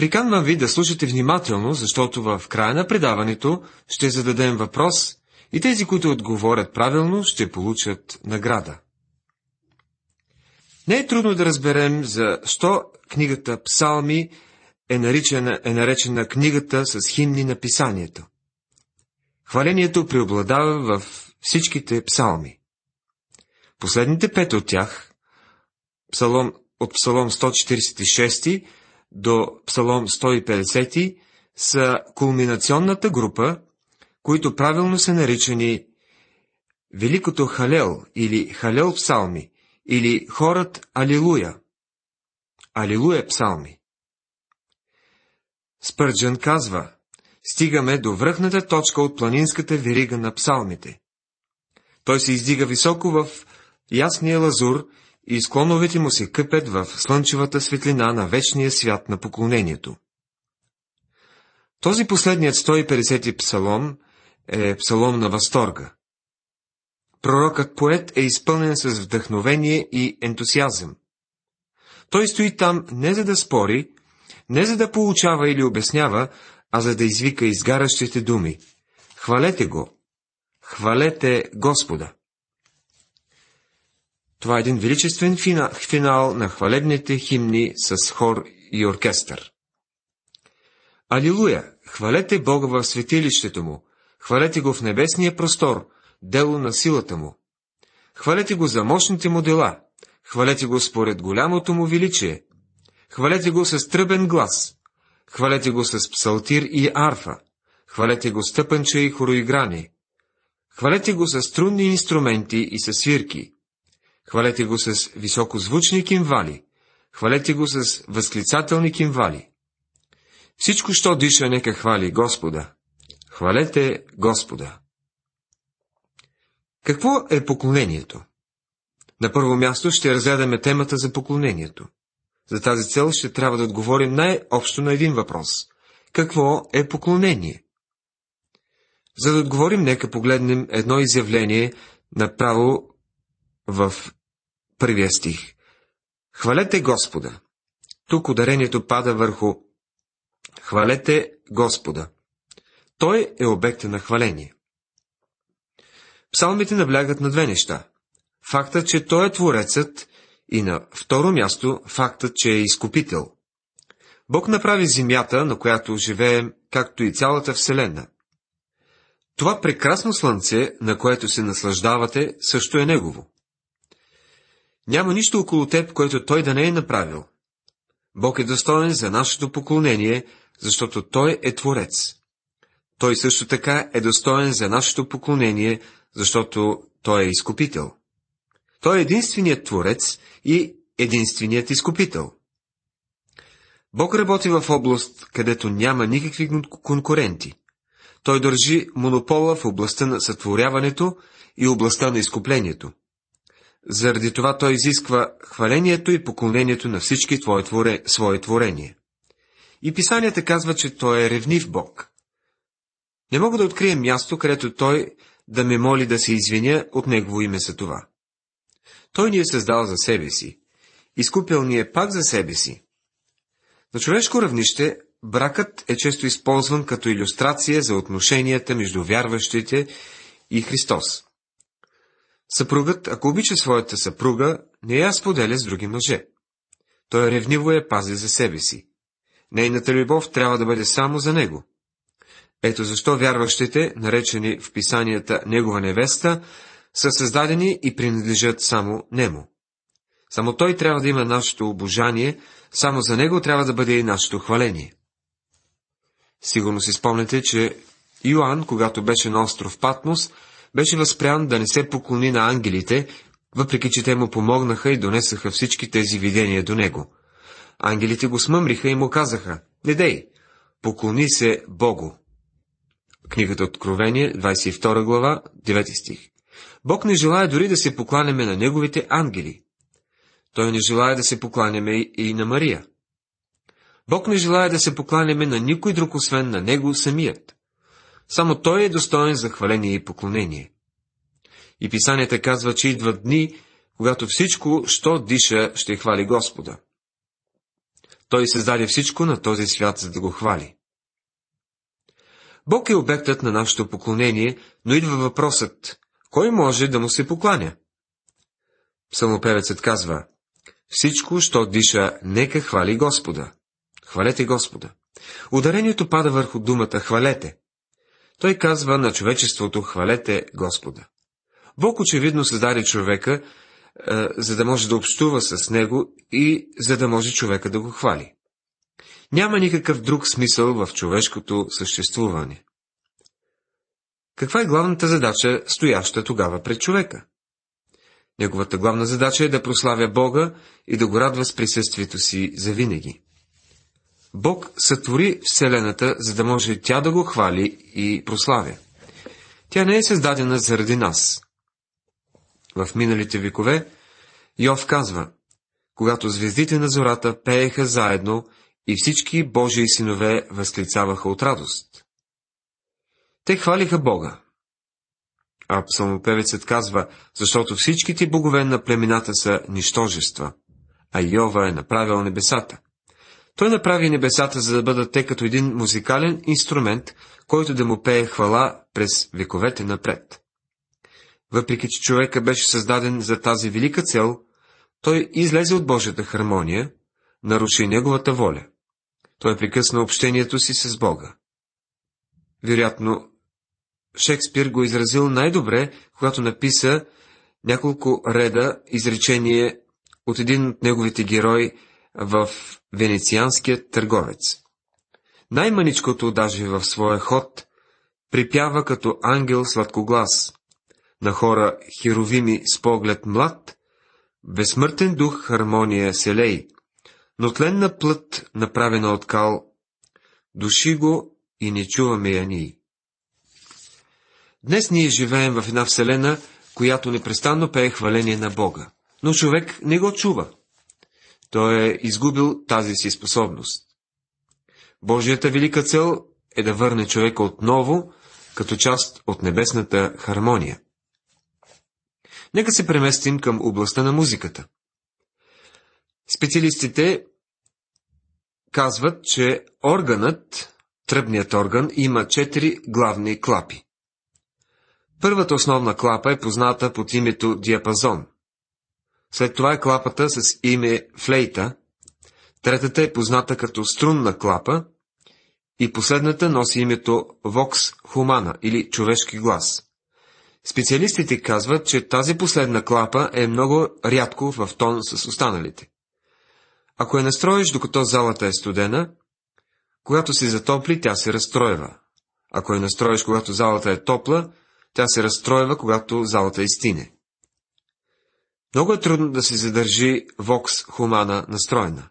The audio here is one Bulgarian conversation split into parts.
Приканвам ви да слушате внимателно, защото в края на предаването ще зададем въпрос и тези, които отговорят правилно, ще получат награда. Не е трудно да разберем за що книгата Псалми е наречена, е наречена книгата с химни на писанието. Хвалението преобладава в всичките псалми. Последните пет от тях, псалом, от Псалом 146 до Псалом 150, са кулминационната група, които правилно са наричани Великото Халел или Халел псалми, или хорът Алилуя. Алилуя псалми. Спърджан казва, стигаме до връхната точка от планинската верига на псалмите. Той се издига високо в ясния лазур и склоновете му се къпят в слънчевата светлина на вечния свят на поклонението. Този последният 150 псалом е псалом на възторга. Пророкът поет е изпълнен с вдъхновение и ентусиазъм. Той стои там не за да спори, не за да получава или обяснява, а за да извика изгарящите думи. Хвалете го! Хвалете Господа! Това е един величествен финал на хвалебните химни с хор и оркестър. Алилуя! Хвалете Бога в светилището му, хвалете го в небесния простор, дело на силата му. Хвалете го за мощните му дела, хвалете го според голямото му величие, хвалете го с тръбен глас, хвалете го с псалтир и арфа, хвалете го с тъпънче и хороиграни, хвалете го с струнни инструменти и с свирки, хвалете го с високозвучни кимвали, хвалете го с възклицателни кимвали. Всичко, що диша, нека хвали Господа. Хвалете Господа. Какво е поклонението? На първо място ще разгледаме темата за поклонението. За тази цел ще трябва да отговорим най-общо на един въпрос. Какво е поклонение? За да отговорим, нека погледнем едно изявление направо в първия стих. Хвалете Господа. Тук ударението пада върху Хвалете Господа. Той е обекта на хваление. Псалмите наблягат на две неща. Фактът, че Той е Творецът и на второ място фактът, че е изкупител. Бог направи земята, на която живеем, както и цялата Вселена. Това прекрасно слънце, на което се наслаждавате, също е Негово. Няма нищо около теб, което Той да не е направил. Бог е достоен за нашето поклонение, защото Той е Творец. Той също така е достоен за нашето поклонение, защото Той е изкупител. Той е единственият Творец и единственият изкупител. Бог работи в област, където няма никакви конкуренти. Той държи монопола в областта на сътворяването и областта на изкуплението. Заради това той изисква хвалението и поклонението на всички твои творе, свои творения. И писанията казва, че той е ревнив Бог. Не мога да открия място, където той да ме моли да се извиня от негово име за това. Той ни е създал за себе си. Изкупил ни е пак за себе си. На човешко равнище бракът е често използван като иллюстрация за отношенията между вярващите и Христос. Съпругът, ако обича своята съпруга, не я споделя с други мъже. Той ревниво я пази за себе си. Нейната любов трябва да бъде само за него. Ето защо вярващите, наречени в писанията Негова невеста, са създадени и принадлежат само Нему. Само Той трябва да има нашето обожание, само за Него трябва да бъде и нашето хваление. Сигурно си спомняте, че Йоанн, когато беше на остров Патмос, беше възпрян да не се поклони на ангелите, въпреки че те му помогнаха и донесаха всички тези видения до него. Ангелите го смъмриха и му казаха, не дей, поклони се Богу. Книгата Откровение, 22 глава, 9 стих. Бог не желая дори да се покланяме на Неговите ангели. Той не желая да се покланяме и на Мария. Бог не желая да се покланяме на никой друг, освен на Него самият. Само Той е достоен за хваление и поклонение. И писанията казва, че идват дни, когато всичко, що диша, ще хвали Господа. Той създаде всичко на този свят, за да го хвали. Бог е обектът на нашето поклонение, но идва въпросът, кой може да му се покланя? Псалмопевецът казва, всичко, що диша, нека хвали Господа. Хвалете Господа. Ударението пада върху думата хвалете. Той казва на човечеството хвалете Господа. Бог очевидно създаде човека, е, за да може да общува с него и за да може човека да го хвали. Няма никакъв друг смисъл в човешкото съществуване. Каква е главната задача, стояща тогава пред човека? Неговата главна задача е да прославя Бога и да го радва с присъствието си завинаги. Бог сътвори Вселената, за да може тя да го хвали и прославя. Тя не е създадена заради нас. В миналите векове Йов казва, когато звездите на зората пееха заедно и всички Божии синове възклицаваха от радост. Те хвалиха Бога. А псалмопевецът казва, защото всичките богове на племената са нищожества, а Йова е направил небесата. Той направи небесата, за да бъдат те като един музикален инструмент, който да му пее хвала през вековете напред. Въпреки, че човека беше създаден за тази велика цел, той излезе от Божията хармония, наруши неговата воля. Той прекъсна общението си с Бога. Вероятно, Шекспир го изразил най-добре, когато написа няколко реда изречение от един от неговите герои в Венецианският търговец. Най-маничкото даже в своя ход припява като ангел сладкоглас, на хора херовими с поглед млад, безсмъртен дух хармония селей, но тленна плът, направена от кал, души го и не чуваме я ние. Днес ние живеем в една вселена, която непрестанно пее хваление на Бога, но човек не го чува. Той е изгубил тази си способност. Божията велика цел е да върне човека отново като част от небесната хармония. Нека се преместим към областта на музиката. Специалистите казват, че органът, тръбният орган, има четири главни клапи. Първата основна клапа е позната под името диапазон. След това е клапата с име флейта, третата е позната като струнна клапа и последната носи името вокс хумана или човешки глас. Специалистите казват, че тази последна клапа е много рядко в тон с останалите. Ако я настроиш докато залата е студена, когато се затопли, тя се разстройва. Ако я настроиш когато залата е топла, тя се разстройва, когато залата изтине. Много е трудно да се задържи Вокс Хумана настроена.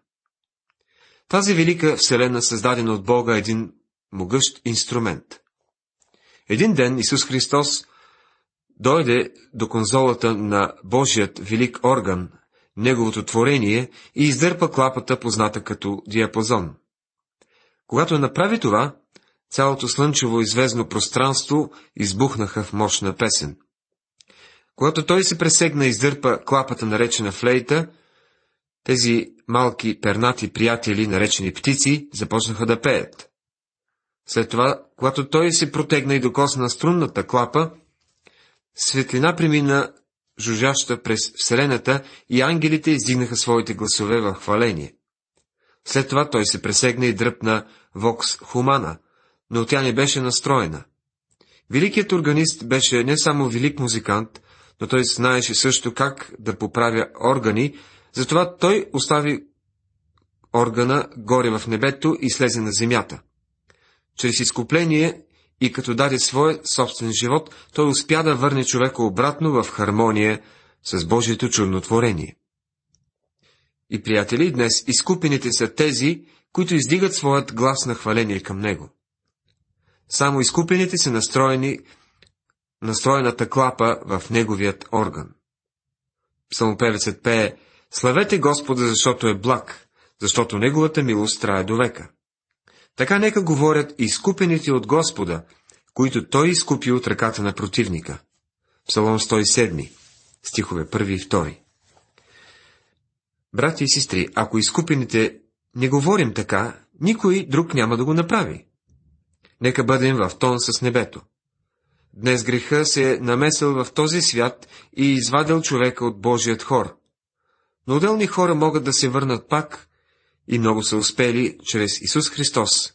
Тази велика вселена, създадена от Бога, е един могъщ инструмент. Един ден Исус Христос дойде до конзолата на Божият велик орган, неговото творение, и издърпа клапата, позната като диапазон. Когато направи това, цялото слънчево и звездно пространство избухнаха в мощна песен. Когато той се пресегна и издърпа клапата, наречена флейта, тези малки пернати приятели, наречени птици, започнаха да пеят. След това, когато той се протегна и докосна струнната клапа, светлина премина жужаща през Вселената и ангелите издигнаха своите гласове в хваление. След това той се пресегна и дръпна Вокс Хумана, но тя не беше настроена. Великият органист беше не само велик музикант, но той знаеше също как да поправя органи, затова той остави органа горе в небето и слезе на земята. Чрез изкупление и като даде своя собствен живот, той успя да върне човека обратно в хармония с Божието чуднотворение. И, приятели, днес изкупените са тези, които издигат своят глас на хваление към Него. Само изкупените са настроени настроената клапа в неговият орган. Псалмопевецът пее Славете Господа, защото е благ, защото Неговата милост трае до века. Така нека говорят изкупените от Господа, които Той изкупи от ръката на противника. Псалом 107, стихове 1 и 2. Брати и сестри, ако изкупените не говорим така, никой друг няма да го направи. Нека бъдем в тон с небето. Днес греха се е намесил в този свят и извадил човека от Божият хор. Но отделни хора могат да се върнат пак и много са успели чрез Исус Христос.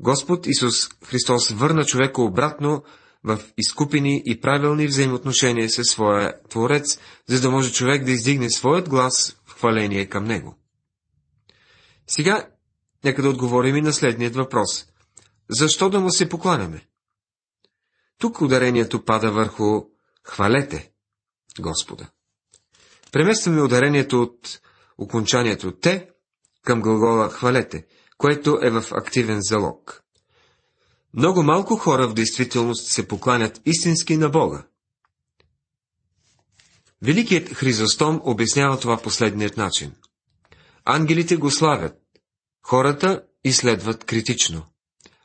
Господ Исус Христос върна човека обратно в изкупени и правилни взаимоотношения със своя Творец, за да може човек да издигне своят глас в хваление към Него. Сега, нека да отговорим и на следният въпрос. Защо да му се покланяме? Тук ударението пада върху хвалете Господа. Преместваме ударението от окончанието те към глагола хвалете, което е в активен залог. Много малко хора в действителност се покланят истински на Бога. Великият Хризостом обяснява това последният начин. Ангелите го славят, хората изследват критично.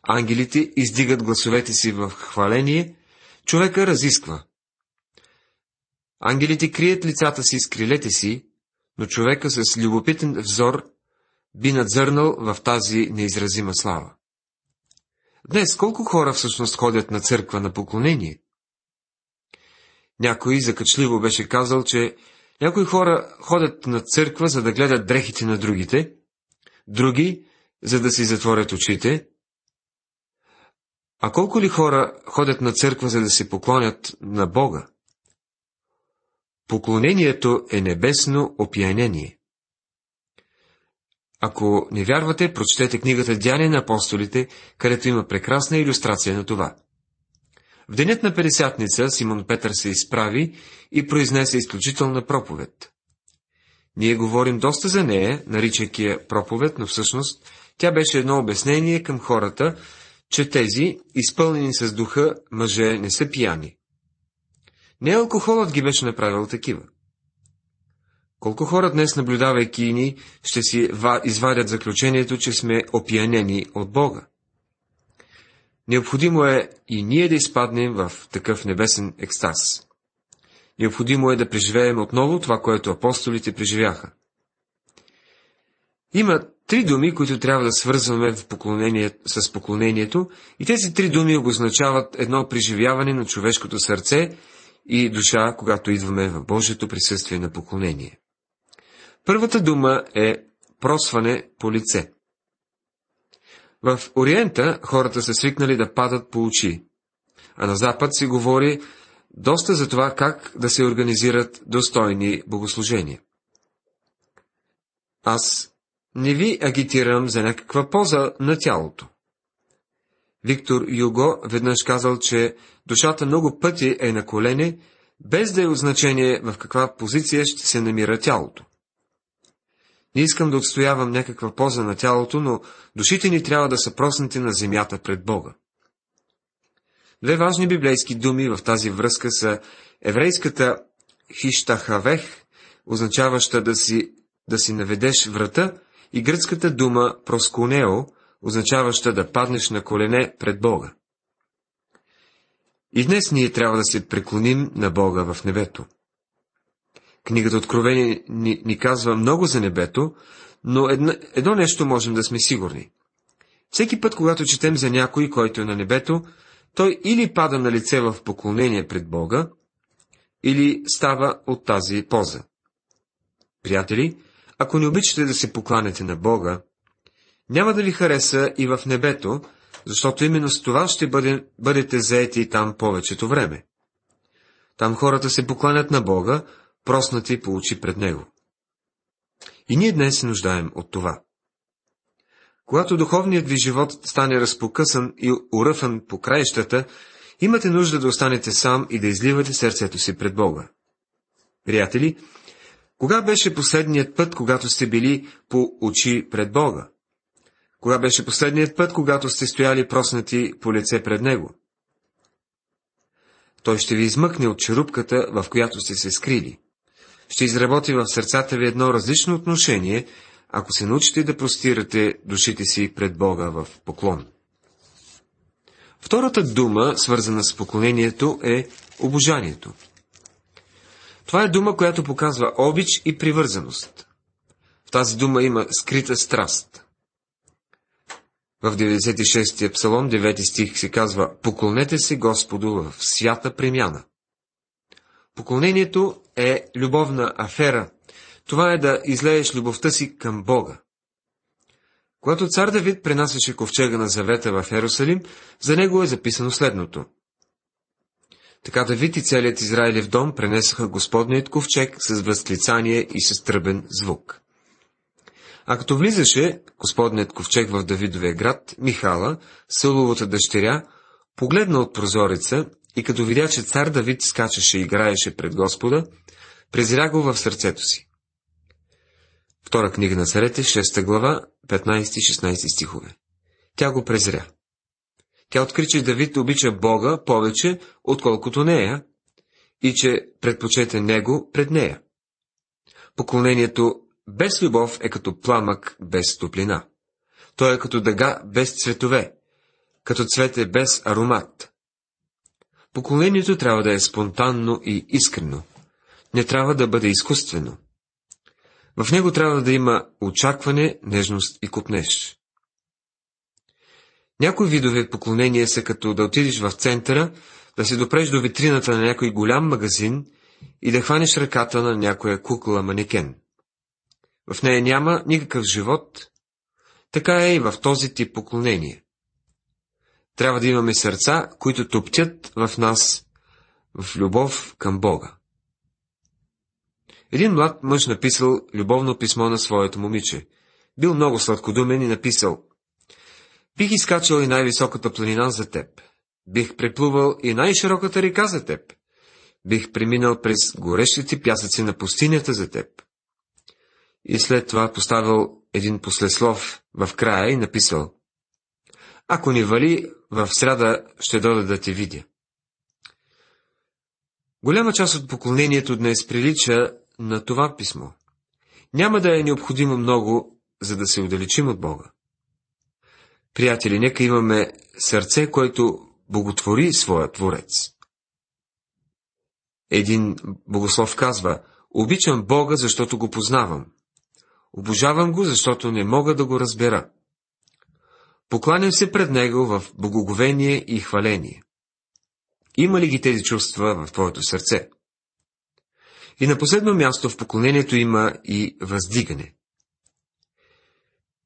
Ангелите издигат гласовете си в хваление, човека разисква. Ангелите крият лицата си с крилете си, но човека с любопитен взор би надзърнал в тази неизразима слава. Днес колко хора всъщност ходят на църква на поклонение? Някой закачливо беше казал, че някои хора ходят на църква, за да гледат дрехите на другите, други, за да си затворят очите, а колко ли хора ходят на църква, за да се поклонят на Бога? Поклонението е небесно опиянение. Ако не вярвате, прочетете книгата Дяне на апостолите, където има прекрасна иллюстрация на това. В денят на Педесятница Симон Петър се изправи и произнесе изключителна проповед. Ние говорим доста за нея, наричайки я проповед, но всъщност тя беше едно обяснение към хората, че тези, изпълнени с духа, мъже не са пияни. Не алкохолът ги беше направил такива. Колко хора днес, наблюдавайки ни, ще си извадят заключението, че сме опиянени от Бога? Необходимо е и ние да изпаднем в такъв небесен екстаз. Необходимо е да преживеем отново това, което апостолите преживяха. Има три думи, които трябва да свързваме в поклонение, с поклонението, и тези три думи обозначават едно преживяване на човешкото сърце и душа, когато идваме в Божието присъствие на поклонение. Първата дума е просване по лице. В Ориента хората са свикнали да падат по очи, а на Запад се говори доста за това как да се организират достойни богослужения. Аз не ви агитирам за някаква поза на тялото. Виктор Юго веднъж казал, че душата много пъти е на колене, без да е от значение в каква позиция ще се намира тялото. Не искам да отстоявам някаква поза на тялото, но душите ни трябва да са проснати на земята пред Бога. Две важни библейски думи в тази връзка са еврейската хиштахавех, означаваща да си, да си наведеш врата, и гръцката дума просконео, означаваща да паднеш на колене пред Бога. И днес ние трябва да се преклоним на Бога в небето. Книгата Откровение ни, ни казва много за небето, но едно, едно нещо можем да сме сигурни. Всеки път, когато четем за някой, който е на небето, той или пада на лице в поклонение пред Бога, или става от тази поза. Приятели, ако не обичате да се покланяте на Бога, няма да ви хареса и в небето, защото именно с това ще бъде, бъдете заети там повечето време. Там хората се покланят на Бога, проснати по очи пред Него. И ние днес се нуждаем от това. Когато духовният ви живот стане разпокъсан и уръфан по краищата, имате нужда да останете сам и да изливате сърцето си пред Бога. Приятели, кога беше последният път, когато сте били по очи пред Бога? Кога беше последният път, когато сте стояли проснати по лице пред Него? Той ще ви измъкне от черупката, в която сте се скрили ще изработи в сърцата ви едно различно отношение, ако се научите да простирате душите си пред Бога в поклон. Втората дума, свързана с поклонението, е обожанието. Това е дума, която показва обич и привързаност. В тази дума има скрита страст. В 96-я псалом, 9 стих се казва Поклонете се Господу в свята премяна. Поклонението е любовна афера. Това е да излееш любовта си към Бога. Когато цар Давид пренасяше ковчега на завета в Ерусалим, за него е записано следното. Така Давид и целият Израилев дом пренесаха Господният ковчег с възклицание и с тръбен звук. А като влизаше Господният ковчег в Давидовия град, Михала, Съловата дъщеря, погледна от прозореца и като видя, че цар Давид скачаше и играеше пред Господа, презря го в сърцето си. Втора книга на царете, 6 глава, 15-16 стихове. Тя го презря. Тя откри, че Давид обича Бога повече, отколкото нея, и че предпочете него пред нея. Поклонението без любов е като пламък без топлина. То е като дъга без цветове, като цвете без аромат. Поклонението трябва да е спонтанно и искрено. Не трябва да бъде изкуствено. В него трябва да има очакване, нежност и купнеж. Някои видове поклонения са като да отидеш в центъра, да се допреш до витрината на някой голям магазин и да хванеш ръката на някоя кукла манекен. В нея няма никакъв живот, така е и в този тип поклонение. Трябва да имаме сърца, които топтят в нас в любов към Бога. Един млад мъж написал любовно писмо на своето момиче. Бил много сладкодумен и написал Бих изкачал и най-високата планина за теб. Бих преплувал и най-широката река за теб. Бих преминал през горещите пясъци на пустинята за теб. И след това поставил един послеслов в края и написал Ако ни вали, в среда ще дода да те видя. Голяма част от поклонението днес прилича на това писмо. Няма да е необходимо много, за да се удалечим от Бога. Приятели, нека имаме сърце, което боготвори своя Творец. Един богослов казва, обичам Бога, защото го познавам. Обожавам го, защото не мога да го разбера. Покланям се пред Него в богоговение и хваление. Има ли ги тези чувства в твоето сърце? И на последно място в поклонението има и въздигане.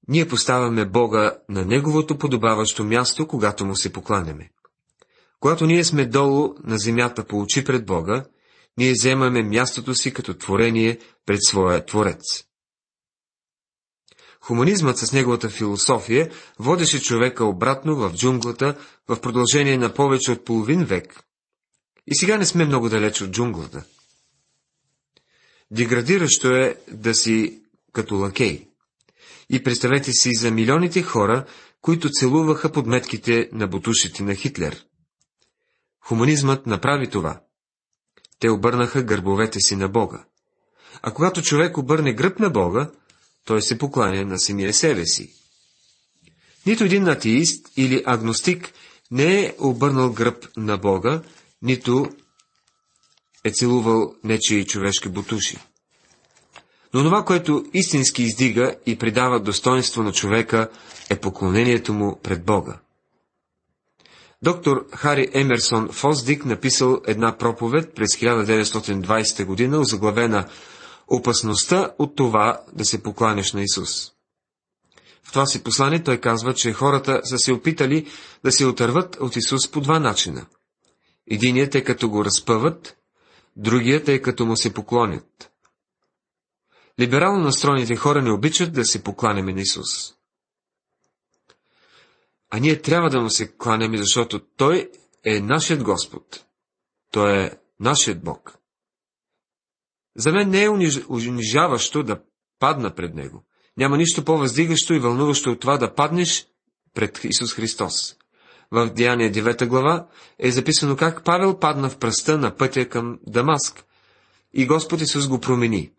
Ние поставяме Бога на Неговото подобаващо място, когато му се покланяме. Когато ние сме долу на земята по очи пред Бога, ние вземаме мястото си като творение пред своя Творец. Хуманизмът с неговата философия водеше човека обратно в джунглата в продължение на повече от половин век. И сега не сме много далеч от джунглата. Деградиращо е да си като лакей. И представете си за милионите хора, които целуваха подметките на бутушите на Хитлер. Хуманизмът направи това. Те обърнаха гърбовете си на Бога. А когато човек обърне гръб на Бога, той се покланя на самия себе си. Нито един атеист или агностик не е обърнал гръб на Бога, нито е целувал нечии човешки бутуши. Но това, което истински издига и придава достоинство на човека, е поклонението му пред Бога. Доктор Хари Емерсон Фосдик написал една проповед през 1920 година, озаглавена Опасността от това да се покланяш на Исус. В това си послание той казва, че хората са се опитали да се отърват от Исус по два начина. Единият е като го разпъват, другият е като му се поклонят. Либерално настроените хора не обичат да се покланяме на Исус. А ние трябва да му се кланяме, защото Той е нашият Господ. Той е нашият Бог. За мен не е унижаващо да падна пред Него. Няма нищо по-въздигащо и вълнуващо от това да паднеш пред Исус Христос. В Деяние 9 глава е записано как Павел падна в пръста на пътя към Дамаск и Господ Исус го промени.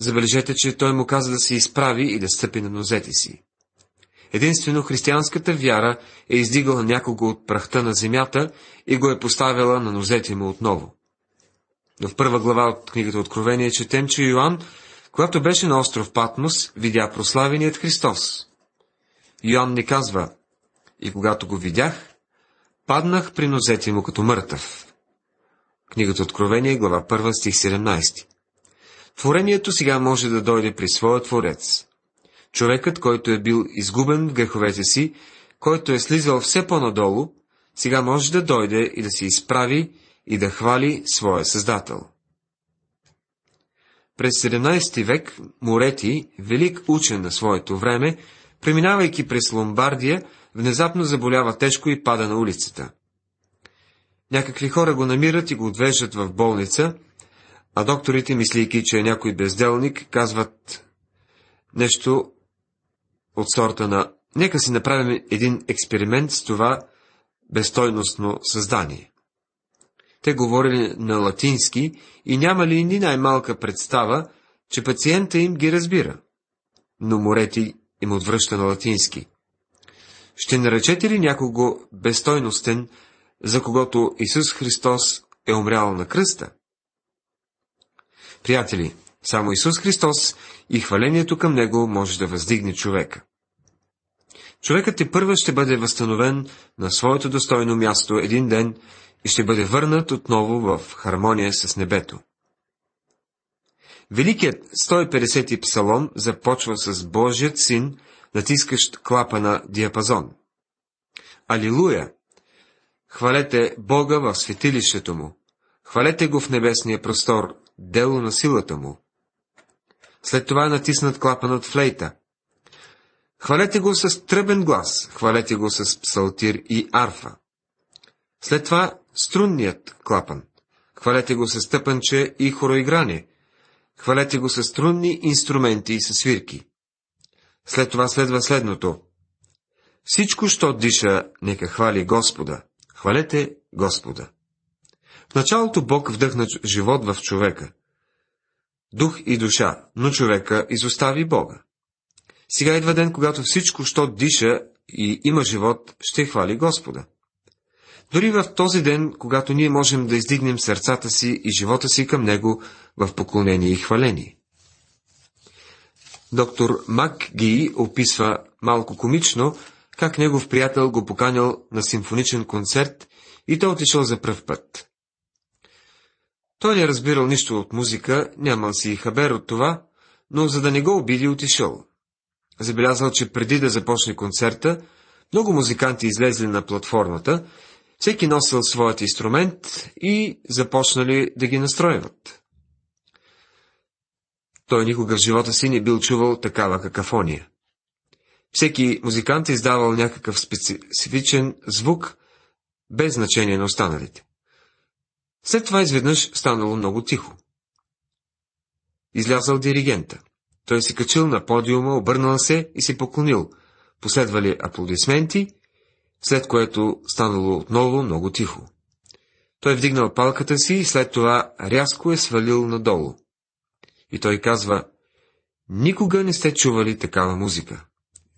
Забележете, че той му каза да се изправи и да стъпи на нозете си. Единствено християнската вяра е издигала някого от прахта на земята и го е поставила на нозете му отново. В първа глава от книгата Откровение четем, че Йоанн, Когато беше на остров Патмос, видя прославеният Христос. Йоанн ни казва, и когато го видях, паднах при нозете му като мъртъв. Книгата Откровение, глава 1, стих 17. Творението сега може да дойде при своя Творец. Човекът, който е бил изгубен в греховете си, който е слизал все по-надолу, сега може да дойде и да се изправи и да хвали своя Създател. През 17 век Морети, велик учен на своето време, преминавайки през Ломбардия, внезапно заболява тежко и пада на улицата. Някакви хора го намират и го отвеждат в болница, а докторите, мислейки, че е някой безделник, казват нещо от сорта на «Нека си направим един експеримент с това безстойностно създание». Те говорили на латински и няма ли ни най-малка представа, че пациента им ги разбира. Но Морети им отвръща на латински. Ще наречете ли някого безстойностен, за когото Исус Христос е умрял на кръста? Приятели, само Исус Христос и хвалението към Него може да въздигне човека. Човекът е първа ще бъде възстановен на своето достойно място един ден и ще бъде върнат отново в хармония с небето. Великият 150-ти псалом започва с Божият син, натискащ клапа на диапазон. Алилуя! Хвалете Бога в светилището му. Хвалете го в небесния простор, дело на силата му. След това е натиснат клапанът флейта. Хвалете го с тръбен глас, хвалете го с псалтир и арфа. След това струнният клапан. Хвалете го с тъпанче и хороигране. Хвалете го с струнни инструменти и с свирки. След това следва следното. Всичко, що диша, нека хвали Господа. Хвалете Господа. В началото Бог вдъхна живот в човека. Дух и душа, но човека изостави Бога. Сега идва ден, когато всичко, що диша и има живот, ще хвали Господа. Дори в този ден, когато ние можем да издигнем сърцата си и живота си към Него в поклонение и хваление. Доктор Мак Ги описва малко комично, как негов приятел го поканял на симфоничен концерт и той отишъл за пръв път. Той не разбирал нищо от музика, нямал си и хабер от това, но за да не го обиди, отишъл. Забелязал, че преди да започне концерта, много музиканти излезли на платформата, всеки носил своят инструмент и започнали да ги настроиват. Той никога в живота си не бил чувал такава какафония. Всеки музикант е издавал някакъв специфичен звук, без значение на останалите. След това изведнъж станало много тихо. Излязал диригента. Той си качил на подиума, обърнал се и си поклонил. Последвали аплодисменти, след което станало отново много тихо. Той вдигнал палката си и след това рязко е свалил надолу. И той казва, никога не сте чували такава музика.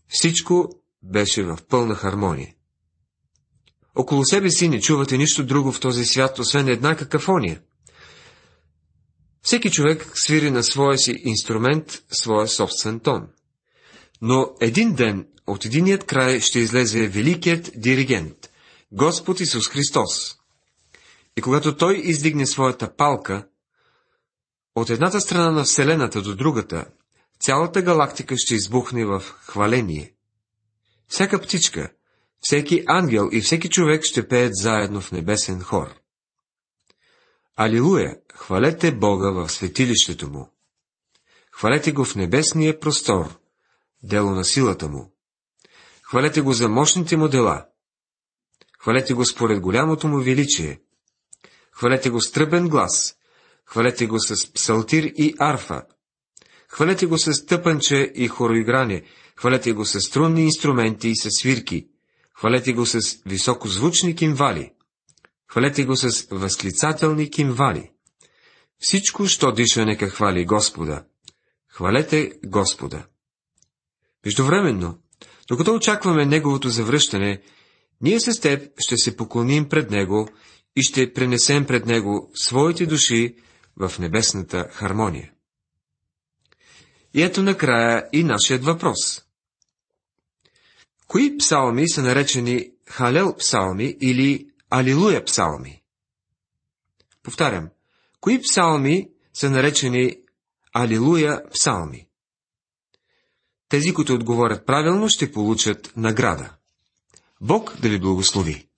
Всичко беше в пълна хармония. Около себе си не чувате нищо друго в този свят, освен една какафония. Всеки човек свири на своя си инструмент своя собствен тон. Но един ден от единият край ще излезе великият диригент, Господ Исус Христос. И когато Той издигне своята палка, от едната страна на Вселената до другата, цялата галактика ще избухне в хваление. Всяка птичка, всеки ангел и всеки човек ще пеят заедно в небесен хор. Алилуя! Хвалете Бога в светилището му. Хвалете го в небесния простор, дело на силата му. Хвалете го за мощните му дела. Хвалете го според голямото му величие. Хвалете го с тръбен глас. Хвалете го с псалтир и арфа. Хвалете го с тъпанче и хороигране. Хвалете го с струнни инструменти и с свирки. Хвалете го с високозвучни кимвали. Хвалете го с възклицателни кимвали. Всичко, що диша, нека хвали Господа. Хвалете Господа. Междувременно, докато очакваме Неговото завръщане, ние с теб ще се поклоним пред Него и ще пренесем пред Него своите души в небесната хармония. И ето накрая и нашият въпрос. Кои псалми са наречени Халел псалми или Алилуя псалми? Повтарям, кои псалми са наречени Алилуя псалми? Тези, които отговорят правилно, ще получат награда. Бог да ви благослови!